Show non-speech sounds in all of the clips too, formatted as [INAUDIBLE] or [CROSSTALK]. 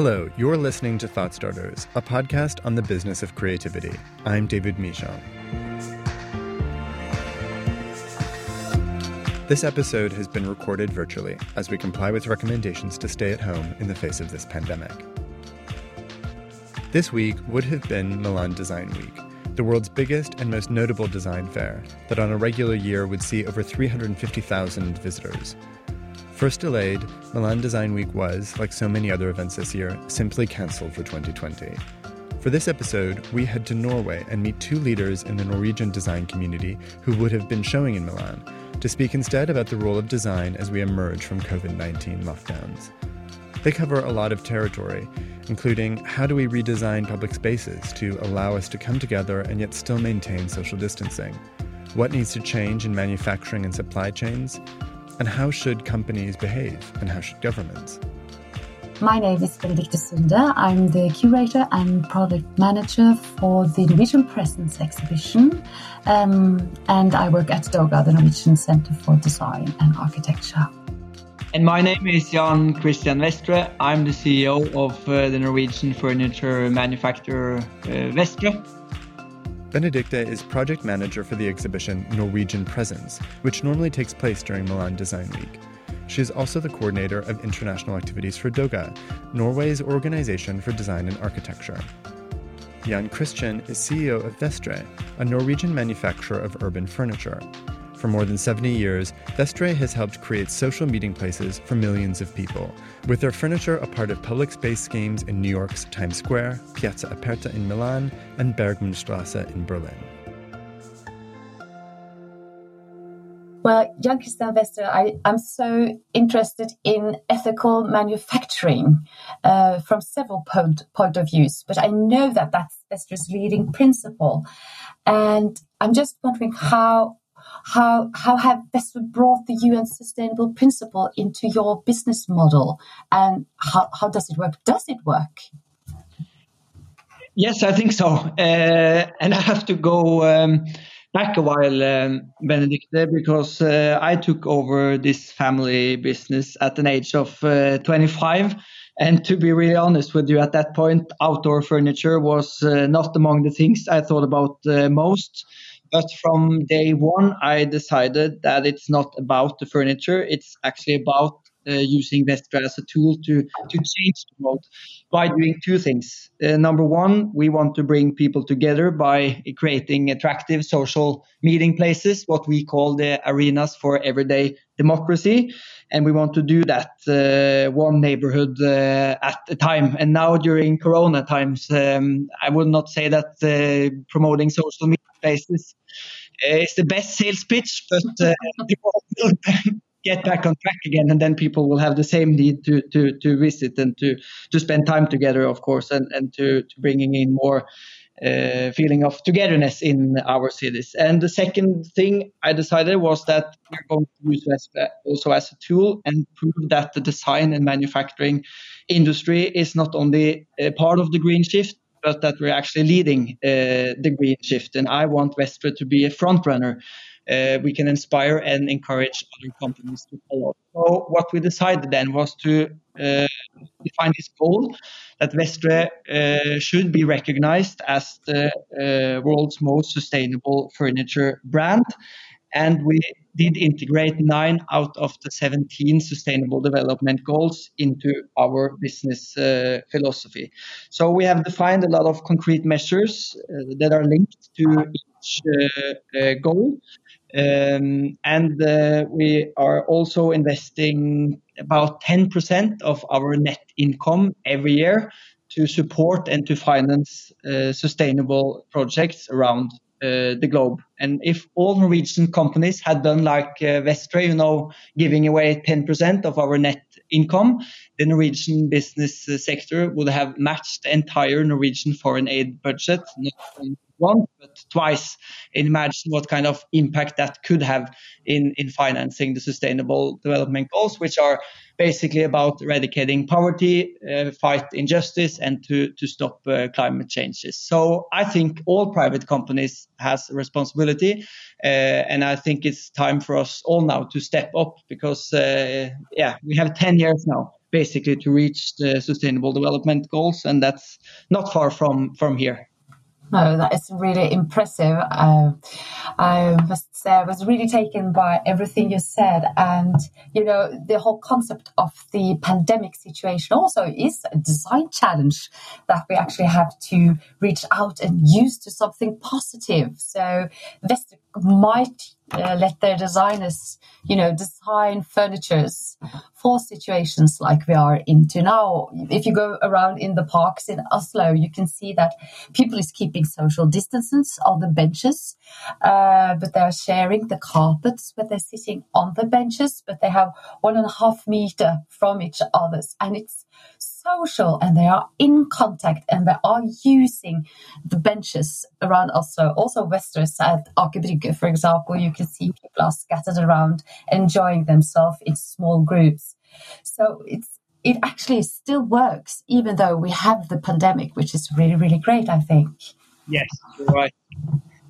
Hello, you're listening to Thought Starters, a podcast on the business of creativity. I'm David Michon. This episode has been recorded virtually as we comply with recommendations to stay at home in the face of this pandemic. This week would have been Milan Design Week, the world's biggest and most notable design fair that on a regular year would see over 350,000 visitors. First delayed, Milan Design Week was, like so many other events this year, simply cancelled for 2020. For this episode, we head to Norway and meet two leaders in the Norwegian design community who would have been showing in Milan, to speak instead about the role of design as we emerge from COVID 19 lockdowns. They cover a lot of territory, including how do we redesign public spaces to allow us to come together and yet still maintain social distancing? What needs to change in manufacturing and supply chains? And how should companies behave and how should governments? My name is Benedicte Sunde. I'm the curator and product manager for the Norwegian Presence exhibition. Um, and I work at DOGA, the Norwegian Center for Design and Architecture. And my name is Jan Christian Vestre. I'm the CEO of uh, the Norwegian furniture manufacturer uh, Vestre. Benedicte is project manager for the exhibition Norwegian Presence, which normally takes place during Milan Design Week. She is also the coordinator of international activities for DOGA, Norway's organization for design and architecture. Jan Christian is CEO of Vestre, a Norwegian manufacturer of urban furniture. For more than 70 years, Vestre has helped create social meeting places for millions of people, with their furniture a part of public space schemes in New York's Times Square, Piazza Aperta in Milan, and Bergmannstrasse in Berlin. Well, Jan Christian Vestre, I, am so interested in ethical manufacturing uh, from several point, point of views, but I know that that's Vestre's leading principle. And I'm just wondering how how how have Vestre brought the UN Sustainable Principle into your business model, and how, how does it work? Does it work? Yes, I think so, uh, and I have to go. Um, back a while, um, Benedicte, because uh, I took over this family business at an age of uh, 25. And to be really honest with you, at that point, outdoor furniture was uh, not among the things I thought about uh, most. But from day one, I decided that it's not about the furniture, it's actually about uh, using Vestre as a tool to, to change the world by doing two things. Uh, number one, we want to bring people together by creating attractive social meeting places, what we call the arenas for everyday democracy. And we want to do that uh, one neighborhood uh, at a time. And now during Corona times, um, I would not say that uh, promoting social meeting places is the best sales pitch, but people will [LAUGHS] get back on track again, and then people will have the same need to to to visit and to to spend time together, of course, and and to to bringing in more. Uh, feeling of togetherness in our cities. And the second thing I decided was that we're going to use it also as a tool and prove that the design and manufacturing industry is not only a part of the green shift, but that we're actually leading uh, the green shift. And I want Vestre to be a front runner uh, we can inspire and encourage other companies to follow. So what we decided then was to uh, define this goal that Vestre uh, should be recognized as the uh, world's most sustainable furniture brand. And we did integrate nine out of the 17 sustainable development goals into our business uh, philosophy. So we have defined a lot of concrete measures uh, that are linked to each goal. Um, and uh, we are also investing about 10% of our net income every year to support and to finance uh, sustainable projects around uh, the globe. And if all Norwegian companies had done like uh, Vestre, you know, giving away 10% of our net income, the Norwegian business uh, sector would have matched the entire Norwegian foreign aid budget, not once but twice. Imagine what kind of impact that could have in, in financing the sustainable development goals, which are basically about eradicating poverty, uh, fight injustice, and to, to stop uh, climate changes. So I think all private companies has a responsibility. Uh, and I think it's time for us all now to step up because, uh, yeah, we have 10 years now basically to reach the sustainable development goals and that's not far from from here no, that is really impressive. I must say, I was really taken by everything you said. And, you know, the whole concept of the pandemic situation also is a design challenge that we actually have to reach out and use to something positive. So, Vestre might uh, let their designers, you know, design furnitures for situations like we are into now. If you go around in the parks in Oslo, you can see that people is keeping social distances on the benches, uh, but they're sharing the carpets, but they're sitting on the benches, but they have one and a half meter from each others, and it's social and they are in contact and they are using the benches around Oslo. Also, Westeros at Aker for example, you can see people are scattered around enjoying themselves in small groups. So it's it actually still works, even though we have the pandemic, which is really, really great, I think. Yes, you're right.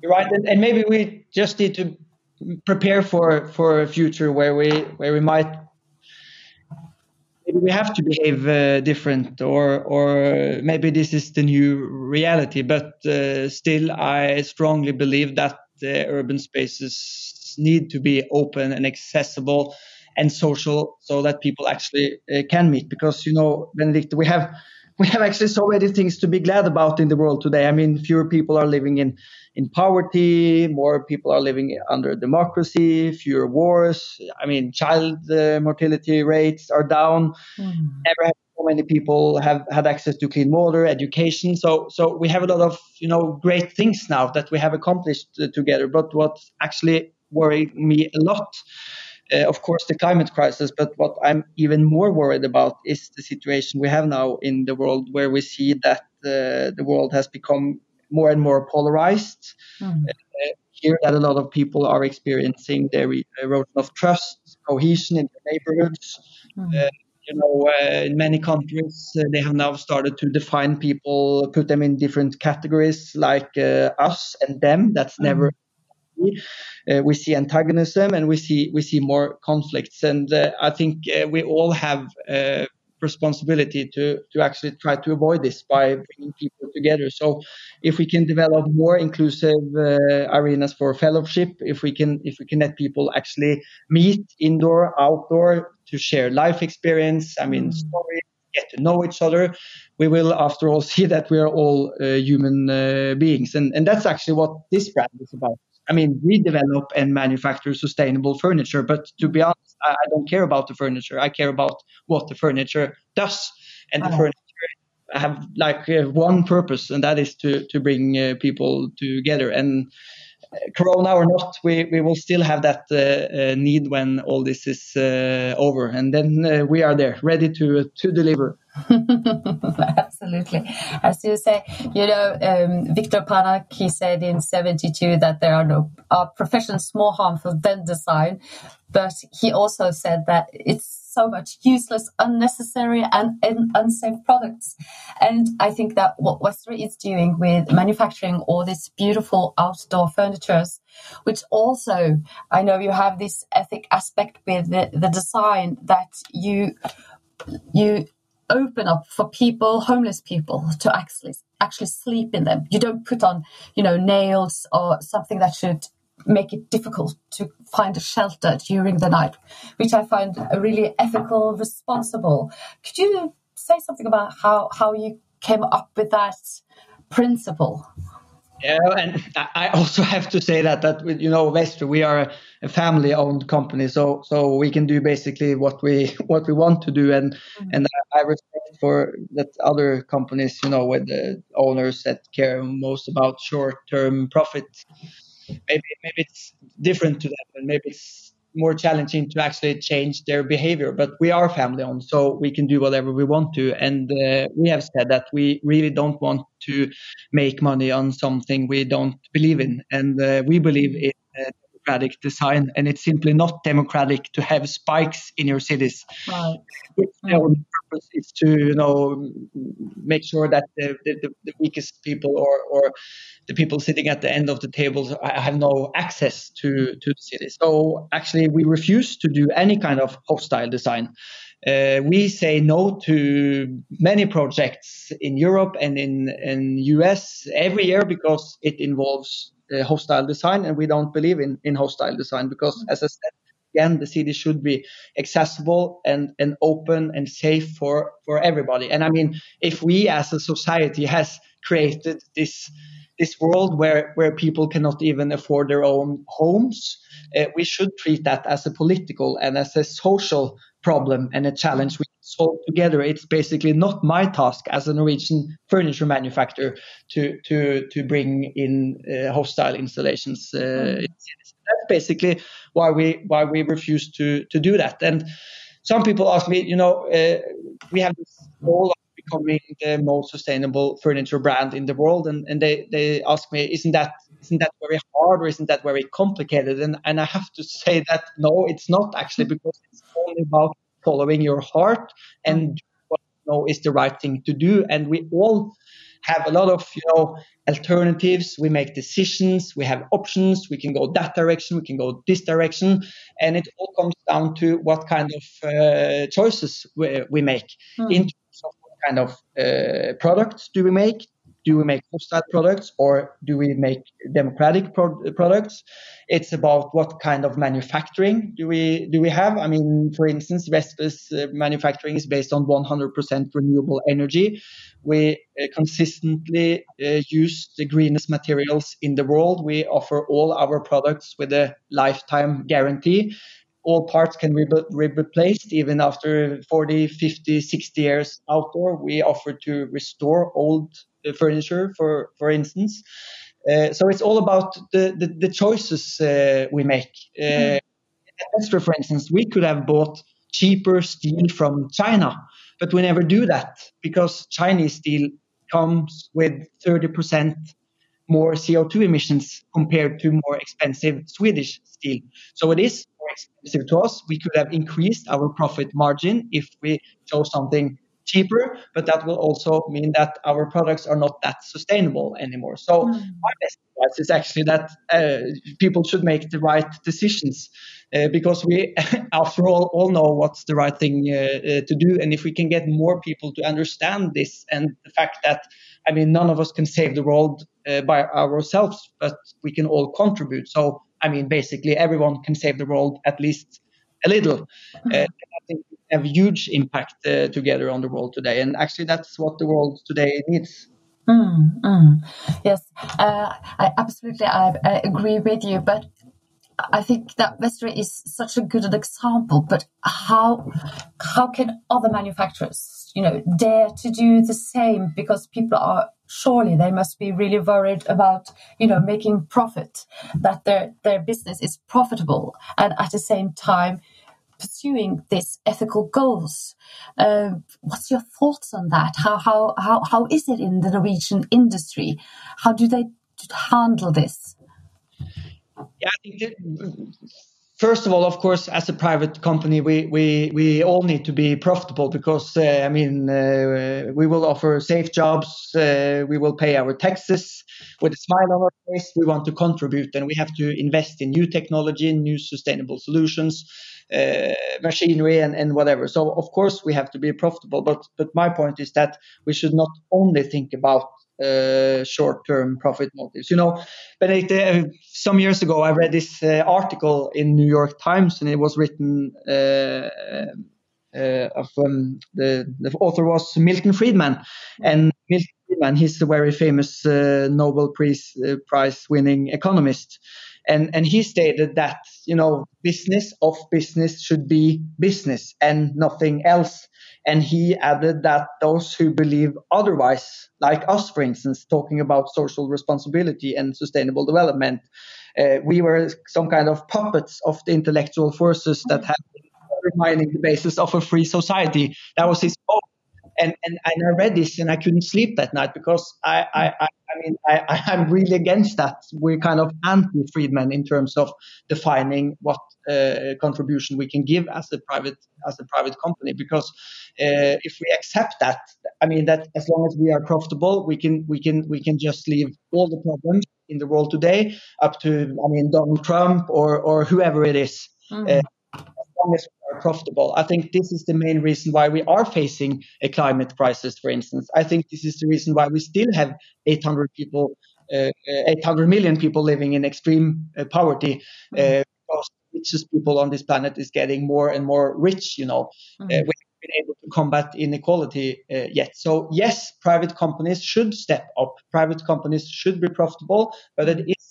You're right, and, and maybe we just need to prepare for for a future where we where we might we have to behave uh, different or or maybe this is the new reality but uh, still i strongly believe that the urban spaces need to be open and accessible and social so that people actually uh, can meet because you know Benedicte we have we have actually so many things to be glad about in the world today. I mean, fewer people are living in, in poverty, more people are living under democracy, fewer wars. I mean, child uh, mortality rates are down. Mm. Never have so many people have had access to clean water, education. So, so we have a lot of you know great things now that we have accomplished uh, together. But what actually worried me a lot uh, of course, the climate crisis, but what I'm even more worried about is the situation we have now in the world where we see that uh, the world has become more and more polarized. Mm. Uh, here, that a lot of people are experiencing the erosion of trust, cohesion in their neighborhoods. Mm. you know, uh, in many countries, uh, they have now started to define people, put them in different categories like uh, us and them. That's mm. never uh, we see antagonism and we see we see more conflicts. And uh, I think uh, we all have uh, responsibility to to actually try to avoid this by bringing people together. So if we can develop more inclusive uh, arenas for fellowship, if we can if we can let people actually meet indoor, outdoor to share life experience, I mean mm. stories get to know each other, we will, after all, [LAUGHS] see that we are all uh, human uh, beings. And, and that's actually what this brand is about. I mean, we develop and manufacture sustainable furniture, but to be honest, I, I don't care about the furniture. I care about what the furniture does, and the oh. furniture have like uh, one purpose, and that is to to bring uh, people together. And Corona or not, we, we will still have that uh, uh, need when all this is uh, over, and then we are there, ready to to deliver. [LAUGHS] Absolutely. As you say, you know, um, Victor Papanek, he said in 72 that there are no are professions more harmful than design. But he also said that it's so much useless, unnecessary, and, unsafe products. And I think that what Vestre is doing with manufacturing all these beautiful outdoor furnitures, which also, I know you have this ethic aspect with the, the design that you, you open up for people, homeless people, to actually actually sleep in them. You don't put on, you know, nails or something that should make it difficult to find a shelter during the night, which I find a really ethical, responsible. Could you say something about how how you came up with that principle? Yeah, and I also [LAUGHS] have to say that that you know Vestre, we are a family-owned company, so so we can do basically what we [LAUGHS] what we want to do, and mm-hmm. and I respect for that other companies, you know, with the owners that care most about short-term profit. Maybe maybe it's different to that, and maybe it's more challenging to actually change their behavior. But we are family owned, so we can do whatever we want to. And uh, we have said that we really don't want to make money on something we don't believe in. And uh, we believe in democratic design, and it's simply not democratic to have spikes in your cities. Right. Which, purpose is to you know make sure that the, the, the weakest people or, or the people sitting at the end of the tables have no access to, to the city. So actually, we refuse to do any kind of hostile design. Uh, we say no to many projects in Europe and in in US every year because it involves uh, hostile design, and we don't believe in in hostile design because, as I said, again, the city should be accessible and, and open and safe for, for everybody. And I mean, if we as a society has created this this world where, where people cannot even afford their own homes, uh, we should treat that as a political and as a social problem and a challenge we solve together. It's basically not my task as a Norwegian furniture manufacturer to to to bring in uh, hostile installations. Uh, mm. That's basically why we why we refuse to to do that. And some people ask me, you know, uh, we have this goal of becoming the most sustainable furniture brand in the world, and, and they they ask me, isn't that isn't that very hard or isn't that very complicated? And and I have to say that no, it's not actually because it's only about following your heart and what you know is the right thing to do. And we all have a lot of you know alternatives. We make decisions. We have options. We can go that direction. We can go this direction. And it all comes down to what kind of uh, choices we, we make. Mm. in terms of what kind of uh, products do we make do we make hostile products or do we make democratic pro- products? It's about what kind of manufacturing do we do we have? I mean, for instance, Vestre's uh, manufacturing is based on 100% renewable energy. We uh, consistently uh, use the greenest materials in the world. We offer all our products with a lifetime guarantee all parts can be re- replaced even after 40, 50, 60 years outdoor. We offer to restore old furniture, for for instance. Uh, so it's all about the the, the choices uh, we make. Uh, mm. Extra, for instance, we could have bought cheaper steel from China, but we never do that because Chinese steel comes with 30% more CO2 emissions compared to more expensive Swedish steel. So it is more expensive to us. We could have increased our profit margin if we chose something cheaper, but that will also mean that our products are not that sustainable anymore. So mm. my best advice is actually that uh, people should make the right decisions uh, because we, [LAUGHS] after all, all know what's the right thing uh, uh, to do. And if we can get more people to understand this and the fact that, I mean, none of us can save the world uh, by ourselves, but we can all contribute. So, I mean, basically everyone can save the world at least a little. Mm-hmm. Uh, I think have huge impact uh, together on the world today. And actually, that's what the world today needs. Mm, mm. Yes, uh, I absolutely I, I, agree with you. But I think that Vestre is such a good example. But how how can other manufacturers, you know, dare to do the same? Because people are surely they must be really worried about, you know, making profit, that their their business is profitable, and at the same time pursuing these ethical goals. Uh, what's your thoughts on that? How, how, how, how is it in the Norwegian industry? How do they handle this? Yeah, I think first of all, of course, as a private company, we we, we all need to be profitable because uh, I mean uh, we will offer safe jobs, uh, we will pay our taxes with a smile on our face. We want to contribute, and we have to invest in new technology, new sustainable solutions. Uh, machinery and, and whatever. So of course we have to be profitable, but but my point is that we should not only think about uh, short-term profit motives. You know, but uh, some years ago I read this uh, article in New York Times, and it was written. Uh, uh, of um, the the author was Milton Friedman, and Milton Friedman he's a very famous Nobel Prize Prize winning economist, and and he stated that you know business of business should be business and nothing else. And he added that those who believe otherwise like us for instance talking about social responsibility and sustainable development uh, we were some kind of puppets of the intellectual forces that have been undermining the basis of a free society. That was his quote and, and, and I read this and I couldn't sleep that night because I, I, I, I mean, I, I'm really against that. We're kind of anti Friedman in terms of defining what uh, contribution we can give as a private, as a private company. Because uh, if we accept that, I mean, that as long as we are profitable, we can, we can, we can just leave all the problems in the world today up to, I mean, Donald Trump or, or whoever it is. Mm. Uh, long as we are profitable. I think this is the main reason why we are facing a climate crisis, for instance. I think this is the reason why we still have 800 people, uh, 800 million people living in extreme uh, poverty. Uh, because richest people on this planet is getting more and more rich, you know. Mm-hmm. we haven't been able to combat inequality uh, yet. So yes, private companies should step up. Private companies should be profitable, but it is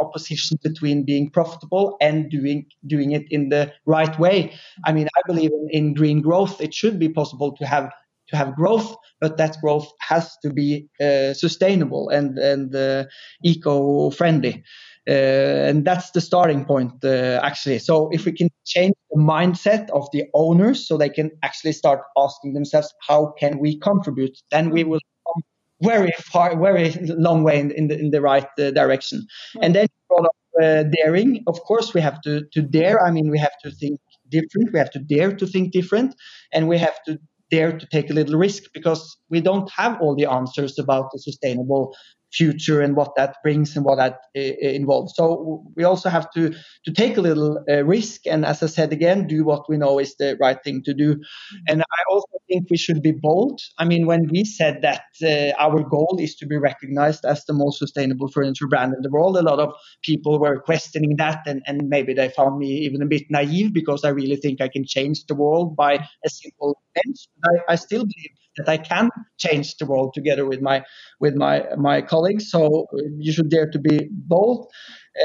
opposition between being profitable and doing doing it in the right way. I mean, I believe in, in green growth. It should be possible to have to have growth, but that growth has to be uh, sustainable and and uh, eco friendly. Uh, and that's the starting point, uh, actually. So if we can change the mindset of the owners, so they can actually start asking themselves, how can we contribute? Then we will very far, very long way in, in the in the right uh, direction. And then brought up uh, daring. Of course, we have to to dare. I mean, we have to think different. We have to dare to think different, and we have to dare to take a little risk because we don't have all the answers about the sustainable future and what that brings and what that uh, involves. So we also have to to take a little uh, risk and, as I said again, do what we know is the right thing to do. And I also think we should be bold. I mean, when we said that uh, our goal is to be recognized as the most sustainable furniture brand in the world, a lot of people were questioning that, and, and maybe they found me even a bit naive because I really think I can change the world by a simple bench. I, I still believe that I can change the world together with my with my my colleagues. So you should dare to be bold.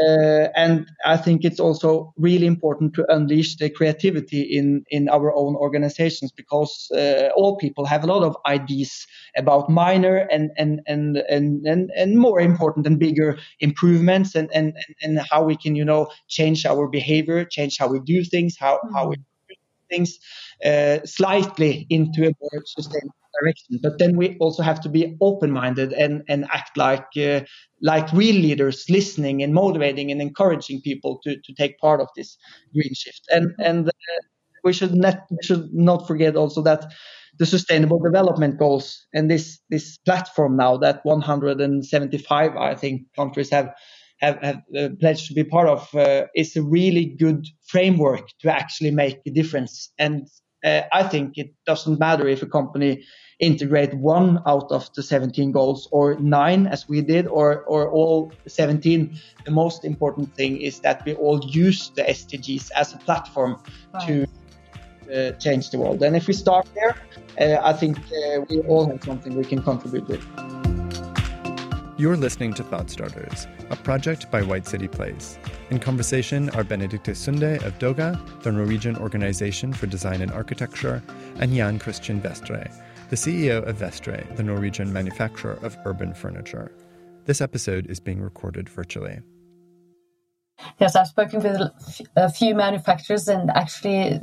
Uh, and I think it's also really important to unleash the creativity in, in our own organizations because uh, all people have a lot of ideas about minor and, and, and, and, and, and more important and bigger improvements and, and, and how we can, you know, change our behavior, change how we do things, how, how we things uh, slightly into a more sustainable direction. But then we also have to be open-minded and, and act like uh, like real leaders, listening and motivating and encouraging people to, to take part of this green shift. And and uh, we should not should not forget also that the sustainable development goals and this this platform now that 175 I think countries have have, have uh, pledged to be part of uh, is a really good framework to actually make a difference. And uh, I think it doesn't matter if a company integrate one out of the 17 goals or nine as we did or, or all 17 the most important thing is that we all use the sdgs as a platform right. to uh, change the world and if we start there uh, i think uh, we all have something we can contribute with you're listening to Thought Starters, a project by White City Place. In conversation are Benedicte Sunde of Doga, the Norwegian Organization for Design and Architecture, and Jan Christian Vestre, the CEO of Vestre, the Norwegian manufacturer of urban furniture. This episode is being recorded virtually. Yes, I've spoken with a few manufacturers, and actually,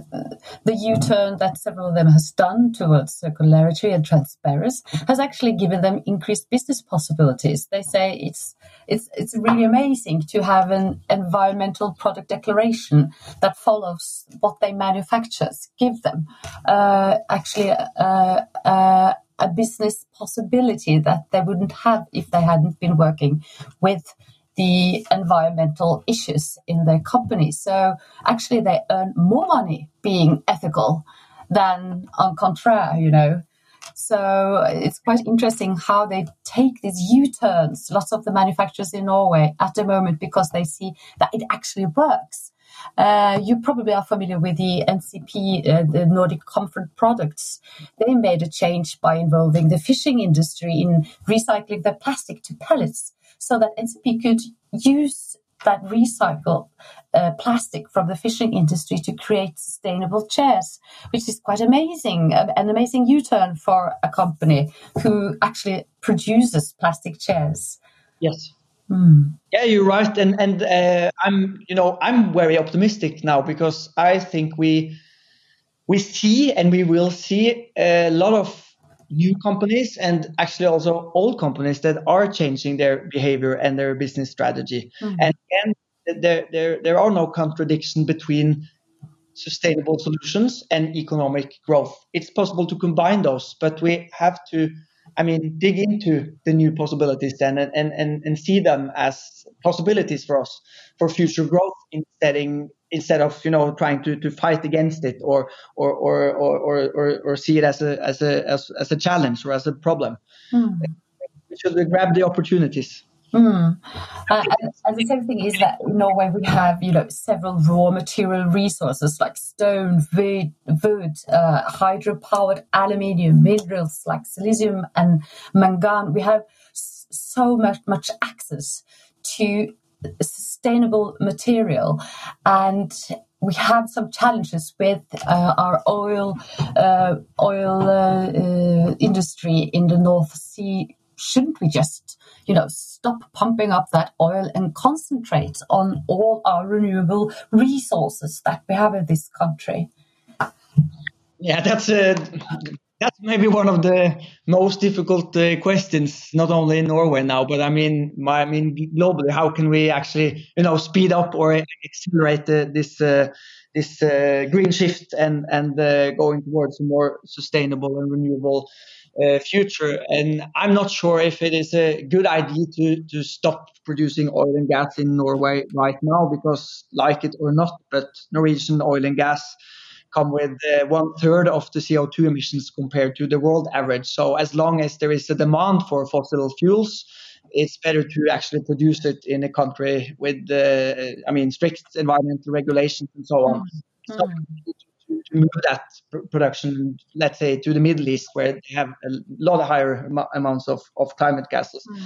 the U turn that several of them has done towards circularity and transparency has actually given them increased business possibilities. They say it's it's it's really amazing to have an environmental product declaration that follows what they manufacture, give them uh, actually uh, uh, a business possibility that they wouldn't have if they hadn't been working with the environmental issues in their company. So actually, they earn more money being ethical than on contrary, you know. So it's quite interesting how they take these U-turns, lots of the manufacturers in Norway at the moment, because they see that it actually works. Uh, you probably are familiar with the NCP, uh, the Nordic Comfort Products. They made a change by involving the fishing industry in recycling the plastic to pellets so that NCP could use that recycled uh, plastic from the fishing industry to create sustainable chairs, which is quite amazing, an amazing U-turn for a company who actually produces plastic chairs. Yes. Mm. Yeah, you're right, and and uh, I'm you know I'm very optimistic now because I think we we see and we will see a lot of new companies and actually also old companies that are changing their behavior and their business strategy. Mm-hmm. And again, there, there, there are no contradiction between sustainable solutions and economic growth. It's possible to combine those, but we have to, I mean, dig into the new possibilities then and, and, and, and see them as possibilities for us for future growth instead, instead of you know trying to, to fight against it or or, or, or, or, or see it as a as a as, as a challenge or as a problem. Mm. We should grab the opportunities. Mm. Uh, and, and, the same thing is that in Norway we have, you know, several raw material resources like stone, wood, wood uh, hydropowered aluminium, minerals like silicium and mangan. We have so much much access to sustainable material, and we have some challenges with uh, our oil uh, oil uh, uh, industry in the North Sea. Shouldn't we just you know, stop pumping up that oil and concentrate on all our renewable resources that we have in this country? Yeah, that's a. That's maybe one of the most difficult uh, questions, not only in Norway now, but I mean, my, I mean globally. How can we actually, you know, speed up or accelerate this uh, this uh, green shift and and uh, going towards a more sustainable and renewable uh, future. And I'm not sure if it is a good idea to, to stop producing oil and gas in Norway right now, because like it or not, but Norwegian oil and gas come with uh, one third of the CO2 emissions compared to the world average. So as long as there is a demand for fossil fuels, it's better to actually produce it in a country with, uh, I mean, strict environmental regulations and so on. Mm. So to, move that pr- production, let's say, to the Middle East, where they have a lot of higher am- amounts of, of climate gases. Mm.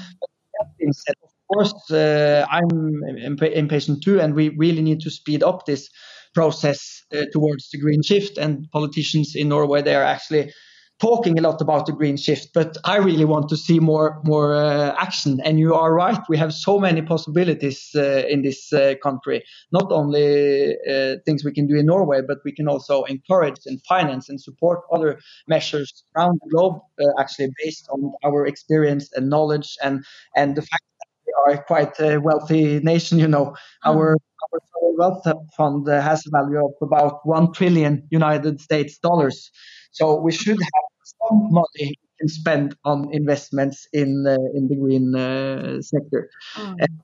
That being said, of course, uh, I'm imp- impatient too, and we really need to speed up this process uh, towards the green shift. And politicians in Norway, they are actually talking a lot about the green shift, but I really want to see more more uh, action. And you are right, we have so many possibilities uh, in this uh, country. Not only uh, things we can do in Norway, but we can also encourage and finance and support other measures around the globe, uh, actually based on our experience and knowledge and and the fact that we are quite a wealthy nation. You know, mm. Our our wealth fund has a value of about one trillion United States dollars. So we should have some money can spend on investments in uh, in the green uh, sector. Mm. And,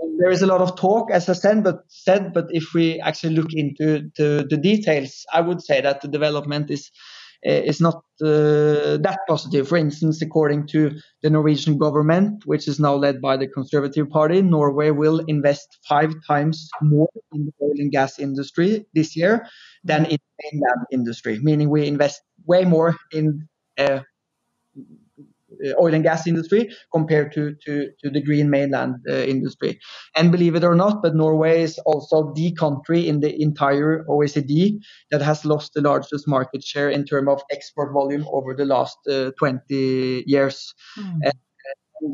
and there is a lot of talk, as I said, but said, but if we actually look into the, the details, I would say that the development is is not uh, that positive. For instance, according to the Norwegian government, which is now led by the Conservative Party, Norway will invest five times more in the oil and gas industry this year than in the mainland industry, meaning we invest way more in uh, oil and gas industry compared to, to, to the green mainland uh, industry. And believe it or not, but Norway is also the country in the entire OECD that has lost the largest market share in terms of export volume over the last uh, 20 years. Mm. And,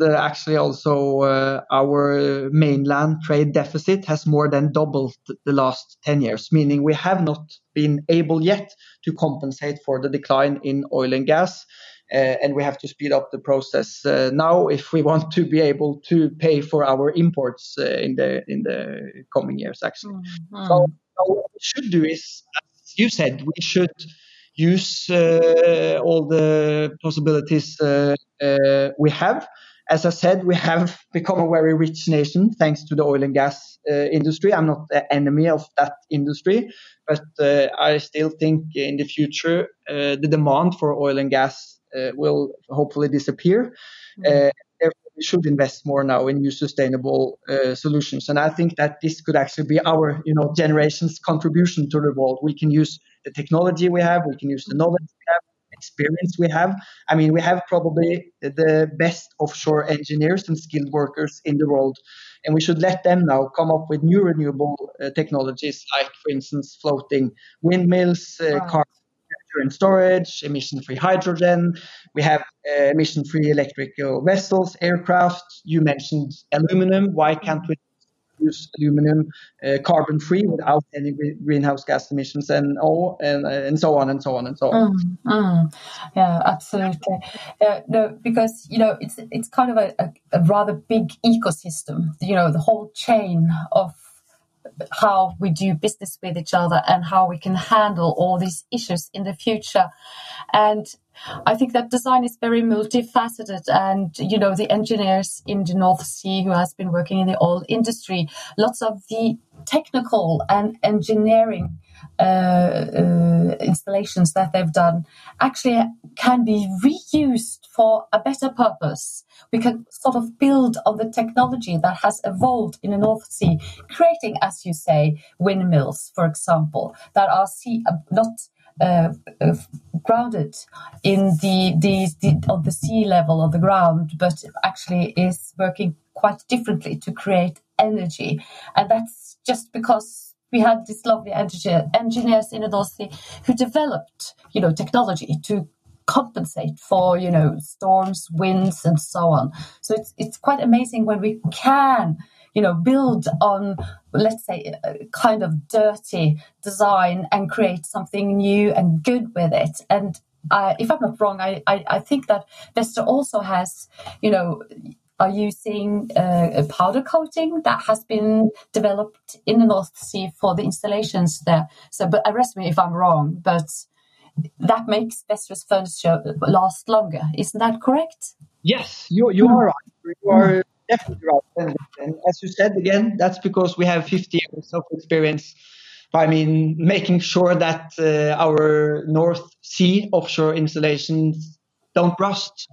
uh, actually also uh, our mainland trade deficit has more than doubled the last 10 years, meaning we have not been able yet to compensate for the decline in oil and gas. Uh, and we have to speed up the process uh, now if we want to be able to pay for our imports uh, in the in the coming years. Actually, mm-hmm. so, so, what we should do is, as you said, we should use uh, all the possibilities uh, uh, we have. As I said, we have become a very rich nation thanks to the oil and gas industry. I'm not an enemy of that industry, but I still think in the future the demand for oil and gas uh, will hopefully disappear. Mm-hmm. Uh, we should invest more now in new sustainable uh, solutions. And I think that this could actually be our, you know, generation's contribution to the world. We can use the technology we have, we can use the knowledge we have, experience we have. I mean, we have probably the best offshore engineers and skilled workers in the world. And we should let them now come up with new renewable uh, technologies, like, for instance, floating windmills, uh, wow and storage, emission-free hydrogen. We have uh, emission-free electrical vessels, aircraft. You mentioned aluminum. Why can't we use aluminum uh, carbon-free without any greenhouse gas emissions and all and, and so on and so on and so on. Mm, mm. Yeah, absolutely. Uh, no, because you know it's it's kind of a, a, a rather big ecosystem. You know, the whole chain of how we do business with each other and how we can handle all these issues in the future. And I think that design is very multifaceted, and you know the engineers in the North Sea who has been working in the oil industry, lots of the technical and engineering uh, uh, installations that they've done actually can be reused for a better purpose. We can sort of build on the technology that has evolved in the North Sea, creating, as you say, windmills, for example, that are sea, uh, not uh, uh, grounded in the, the, the on the sea level of the ground, but actually is working quite differently to create energy, and that's just because we had these lovely engineers in the who developed, you know, technology to compensate for, you know, storms, winds, and so on. So it's it's quite amazing when we can you know, build on, let's say, a kind of dirty design and create something new and good with it. And uh, if I'm not wrong, I, I, I think that Vestre also has, you know, are using uh, a powder coating that has been developed in the North Sea for the installations there. So, but arrest me if I'm wrong, but that makes Vestre's furniture last longer. Isn't that correct? Yes, you, you are right. You are definitely right. And, and, as you said again, that's because we have 50 years of experience. I mean, making sure that uh, our North Sea offshore installations don't rust.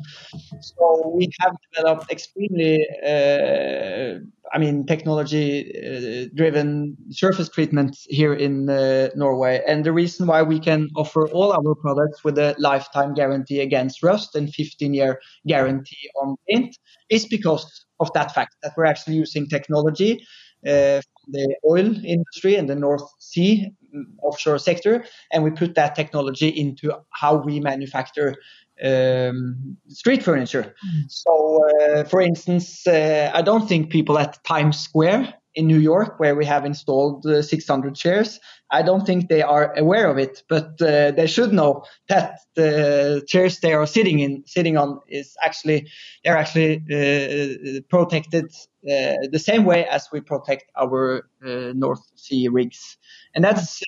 So we have developed extremely, uh, I mean, technology-driven uh, surface treatment here in uh, Norway. And the reason why we can offer all our products with a lifetime guarantee against rust and 15-year guarantee on paint is because of that fact that we're actually using technology uh, from the oil industry and the North Sea mm, offshore sector, and we put that technology into how we manufacture um, street furniture. Mm. So, uh, for instance, uh, I don't think people at Times Square in New York, where we have installed uh, 600 chairs, I don't think they are aware of it, but uh, they should know that the chairs they are sitting in, sitting on, is actually they're actually uh, protected uh, the same way as we protect our North Sea rigs, and that's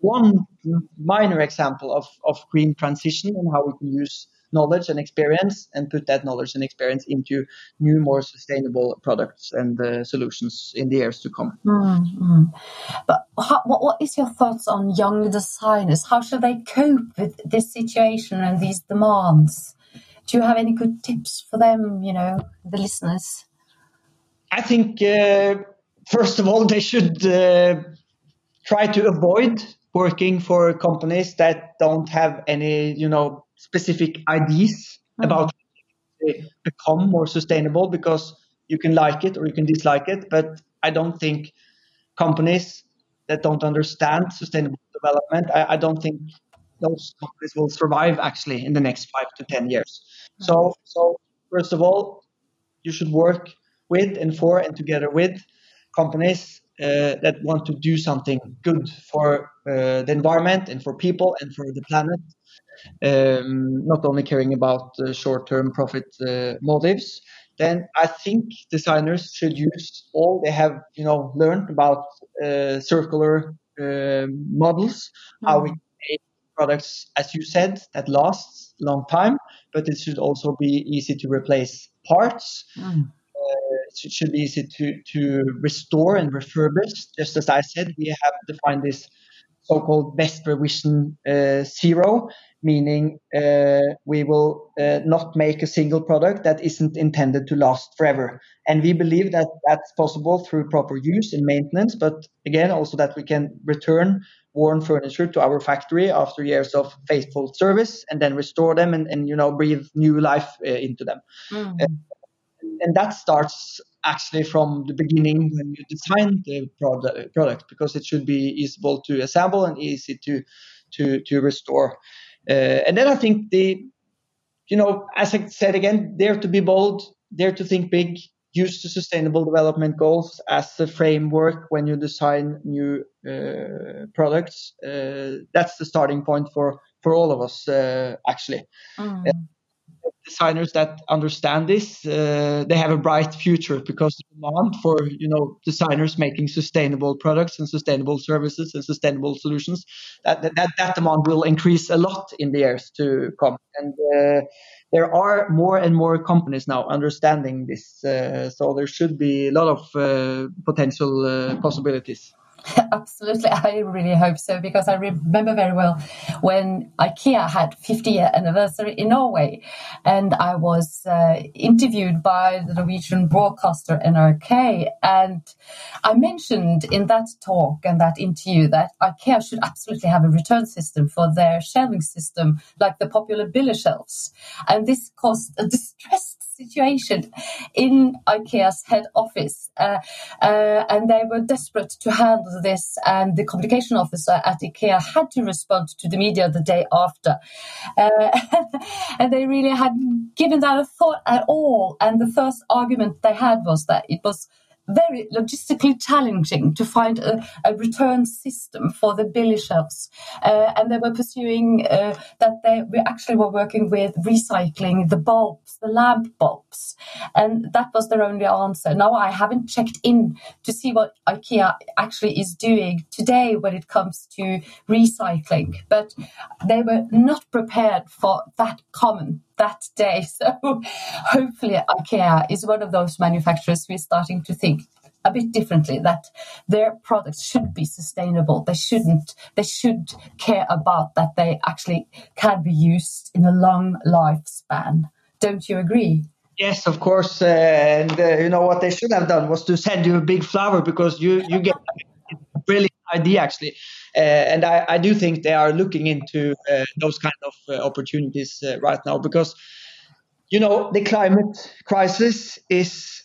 one minor example of, of green transition and how we can use knowledge and experience and put that knowledge and experience into new, more sustainable products and uh, solutions in the years to come. Mm-hmm. But how, what, what is your thoughts on young designers? How should they cope with this situation and these demands? Do you have any good tips for them, you know, the listeners? I think, uh, first of all, [LAUGHS] they should uh, try to avoid working for companies that don't have any, you know, specific ideas mm-hmm. about become more sustainable because you can like it or you can dislike it. But I don't think companies that don't understand sustainable development, I, I don't think those companies will survive actually in the next five to ten years. Mm-hmm. So, so first of all, you should work with and for and together with companies uh, that want to do something good for uh, the environment and for people and for the planet um, not only caring about uh, short-term profit uh, motives, then I think designers should use all they have, you know, learned about uh, circular um, models, mm. how we make products, as you said, that lasts a long time, but it should also be easy to replace parts. Mm. Uh, it should be easy to, to restore and refurbish. Just as I said, we have defined this so-called best revision uh, zero, meaning uh, we will uh, not make a single product that isn't intended to last forever. And we believe that that's possible through proper use and maintenance, but again, also that we can return worn furniture to our factory after years of faithful service and then restore them and, and you know, breathe new life uh, into them. Mm. And that starts actually from the beginning when you design the product, product because it should be easy to assemble and easy to, to, to restore. Uh, and then I think the, you know, as I said again, dare to be bold, dare to think big, use the sustainable development goals as the framework when you design new uh, products. Uh, that's the starting point for for all of us, uh, actually. Mm. Designers that understand this, uh, they have a bright future because the demand for you know designers making sustainable products and sustainable services and sustainable solutions that that, that demand will increase a lot in the years to come. And uh, there are more and more companies now understanding this, uh, so there should be a lot of uh, potential uh, possibilities. [LAUGHS] Absolutely, I really hope so because I remember very well when IKEA had 50 year anniversary in Norway, and I was uh, interviewed by the Norwegian broadcaster NRK, and I mentioned in that talk and that interview that IKEA should absolutely have a return system for their shelving system, like the popular Billy shelves, and this caused a distress situation in IKEA's head office, uh, uh, and they were desperate to handle this. And the communication officer at IKEA had to respond to the media the day after, uh, [LAUGHS] and they really hadn't given that a thought at all. And the first argument they had was that it was very logistically challenging to find a, a return system for the billy shelves. Uh, and they were pursuing uh, that they we actually were working with recycling the bulbs, the lamp bulbs. And that was their only answer. Now I haven't checked in to see what IKEA actually is doing today when it comes to recycling, but they were not prepared for that comment that day. [LAUGHS] So hopefully IKEA is one of those manufacturers we're starting to think a bit differently that their products should be sustainable. They shouldn't they should care about that they actually can be used in a long lifespan. Don't you agree? Yes of course uh, and uh, you know what they should have done was to send you a big flower because you you get a brilliant idea actually and I, I, do think they are looking into uh, those kind of uh, opportunities right now because, you know, the climate crisis is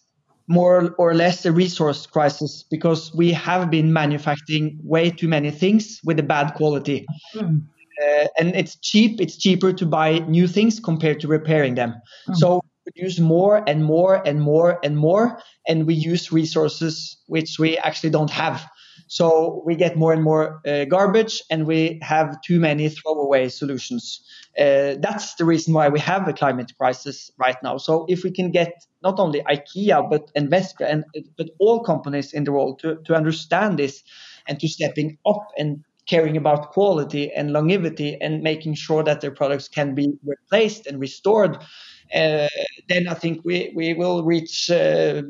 more or less a resource crisis because we have been manufacturing way too many things with a bad quality. Mm. Uh, and it's cheap, it's cheaper to buy new things compared to repairing them. Mm. So we use more and more and more and more, and we use resources which we actually don't have. So we get more and more uh, garbage and we have too many throwaway solutions. Uh, that's the reason why we have a climate crisis right now. So if we can get not only IKEA but Investor and but all companies in the world to, to understand this and to stepping up and caring about quality and longevity and making sure that their products can be replaced and restored, uh, then I think we, we will reach, uh,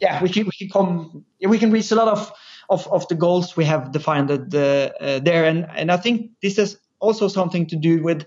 yeah, we can, we can come, we can reach a lot of of, of the goals we have defined uh, uh, there. And, and I think this has also something to do with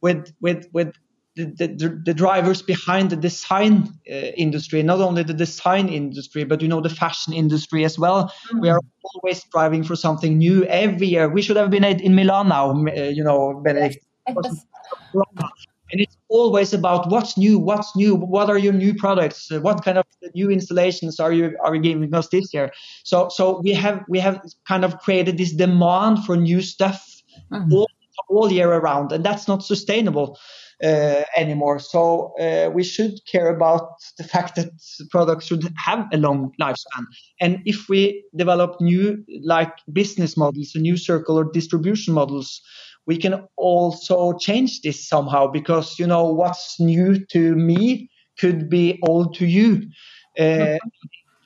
with with with the, the, the drivers behind the design uh, industry, not only the design industry, but you know the fashion industry as well. Mm-hmm. We are always striving for something new every year. We should have been in Milan now, uh, you know, Benedicte. Yes and it's always about what's new, what's new, what are your new products, uh, what kind of new installations are you are you giving us this year? So so we have we have kind of created this demand for new stuff mm-hmm. all, all year around, and that's not sustainable. Uh, anymore. So uh, we should care about the fact that products should have a long lifespan. And if we develop new like business models, a new circular distribution models, we can also change this somehow because you know what's new to me could be old to you. Uh,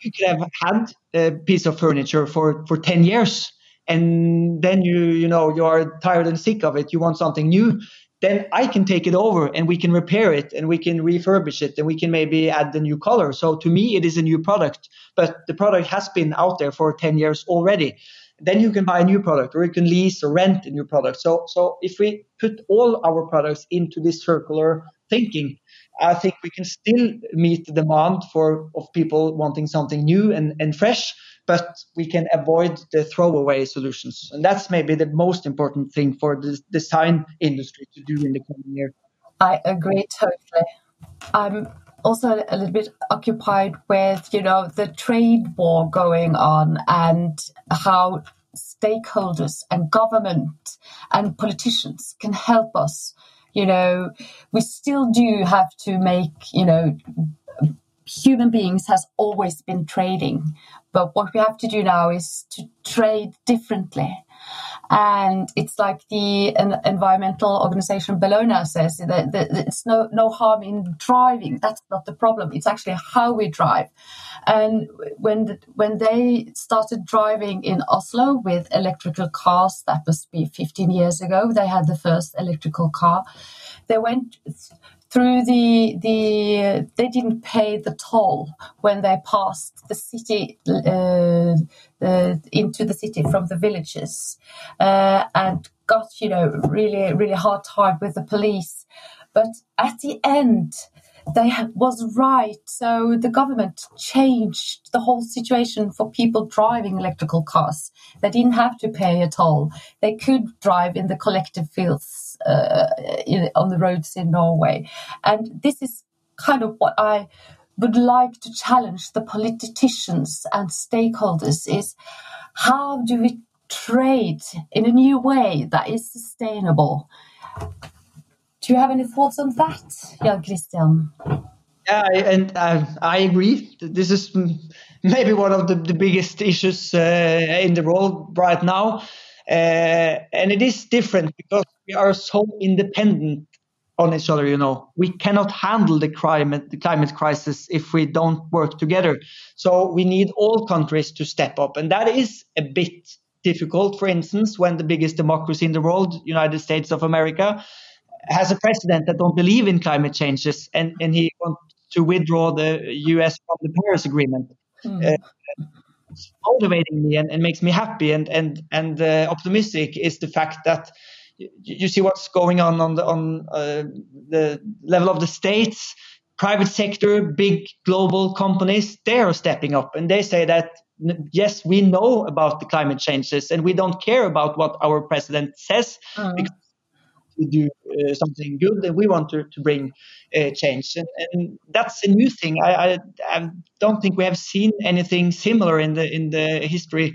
you could have had a piece of furniture for, for 10 years and then you you know you are tired and sick of it. You want something new. Then i can take it over and we can repair it and we can refurbish it and we can maybe add the new color. So to me it is a new product but the product has been out there for 10 years already then you can buy a new product or you can lease or rent a new product. So, so if we put all our products into this circular thinking, I think we can still meet the demand for of people wanting something new and, and fresh, but we can avoid the throwaway solutions. And that's maybe the most important thing for the design industry to do in the coming year. I agree totally. I'm also a little bit occupied with, you know, the trade war going on and how stakeholders and government and politicians can help us. You know, we still do have to make, you know, human beings has always been trading, but what we have to do now is to trade differently. And it's like the environmental organization Bellona says that, it's no, no harm in driving. That's not the problem. It's actually how we drive. And when, the, when they started driving in Oslo with electrical cars, that must be 15 years ago, they had the first electrical car. They went through the the they didn't pay the toll when they passed the city uh, uh, into the city from the villages uh, and got you know really really hard time with the police. But at the end they was right. So the government changed the whole situation for people driving electrical cars. They didn't have to pay a toll. They could drive in the collective fields uh, in, on the roads in Norway. And this is kind of what I would like to challenge the politicians and stakeholders is how do we trade in a new way that is sustainable? Do you have any thoughts on that, Jan Christian? Yeah, and uh, I agree. This is maybe one of the, the biggest issues uh, in the world right now. Uh, and it is different because we are so independent on each other. You know, we cannot handle the climate the climate crisis if we don't work together. So we need all countries to step up, and that is a bit difficult. For instance, when the biggest democracy in the world, United States of America, has a president that don't believe in climate changes and, and he wants to withdraw the US from the Paris Agreement. Mm. Uh, motivating me and, and, makes me happy and and and uh, optimistic is the fact that you, you, see what's going on on the on uh, the level of the states, private sector, big global companies. They are stepping up and they say that yes, we know about the climate changes and we don't care about what our president says mm. because to do uh, something good and we want to, to bring uh, change. And, and, that's a new thing. I, I, I, don't think we have seen anything similar in the in the history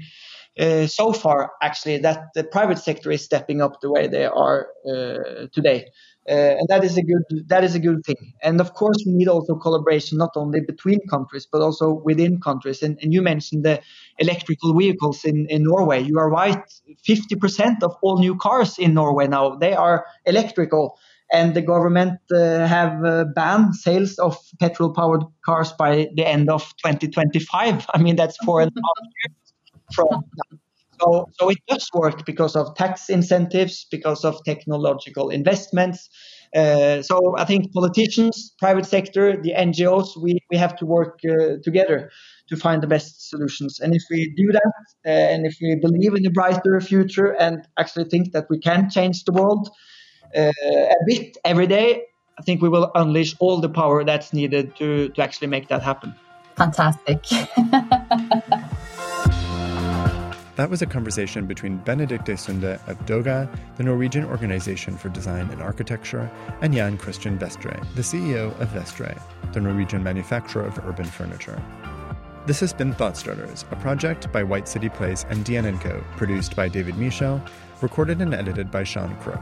uh, so far. Actually, that the private sector is stepping up the way they are uh, today. Uh, and that is a good that is a good thing. And of course, we need also collaboration not only between countries but also within countries. And, and you mentioned the electrical vehicles in, in Norway. You are right. Fifty percent of all new cars in Norway now they are electrical. And the government uh, have uh, banned sales of petrol-powered cars by the end of 2025. [LAUGHS] I mean, that's four and a half years from now. So, it does work because of tax incentives, because of technological investments. Uh, so I think politicians, private sector, the NGOs, we, we have to work uh, together to find the best solutions. And if we do that, uh, and if we believe in a brighter future and actually think that we can change the world uh, a bit every day, I think we will unleash all the power that's needed to, to actually make that happen. Fantastic. [LAUGHS] That was a conversation between Benedicte Sunde at Doga, the Norwegian Organization for Design and Architecture, and Jan Christian Vestre, the CEO of Vestre, the Norwegian manufacturer of urban furniture. This has been Thought Starters, a project by White City Place and DN Co., produced by David Michel, recorded and edited by Sean Crook.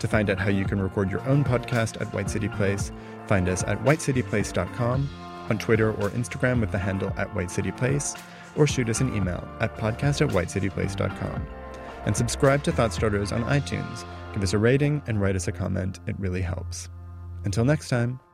To find out how you can record your own podcast at White City Place, find us at whitecityplace.com, on Twitter or Instagram with the handle at White City Place, or shoot us an email at podcast at whitecityplace.com. And subscribe to Thought Starters on iTunes. Give us a rating and write us a comment. It really helps. Until next time.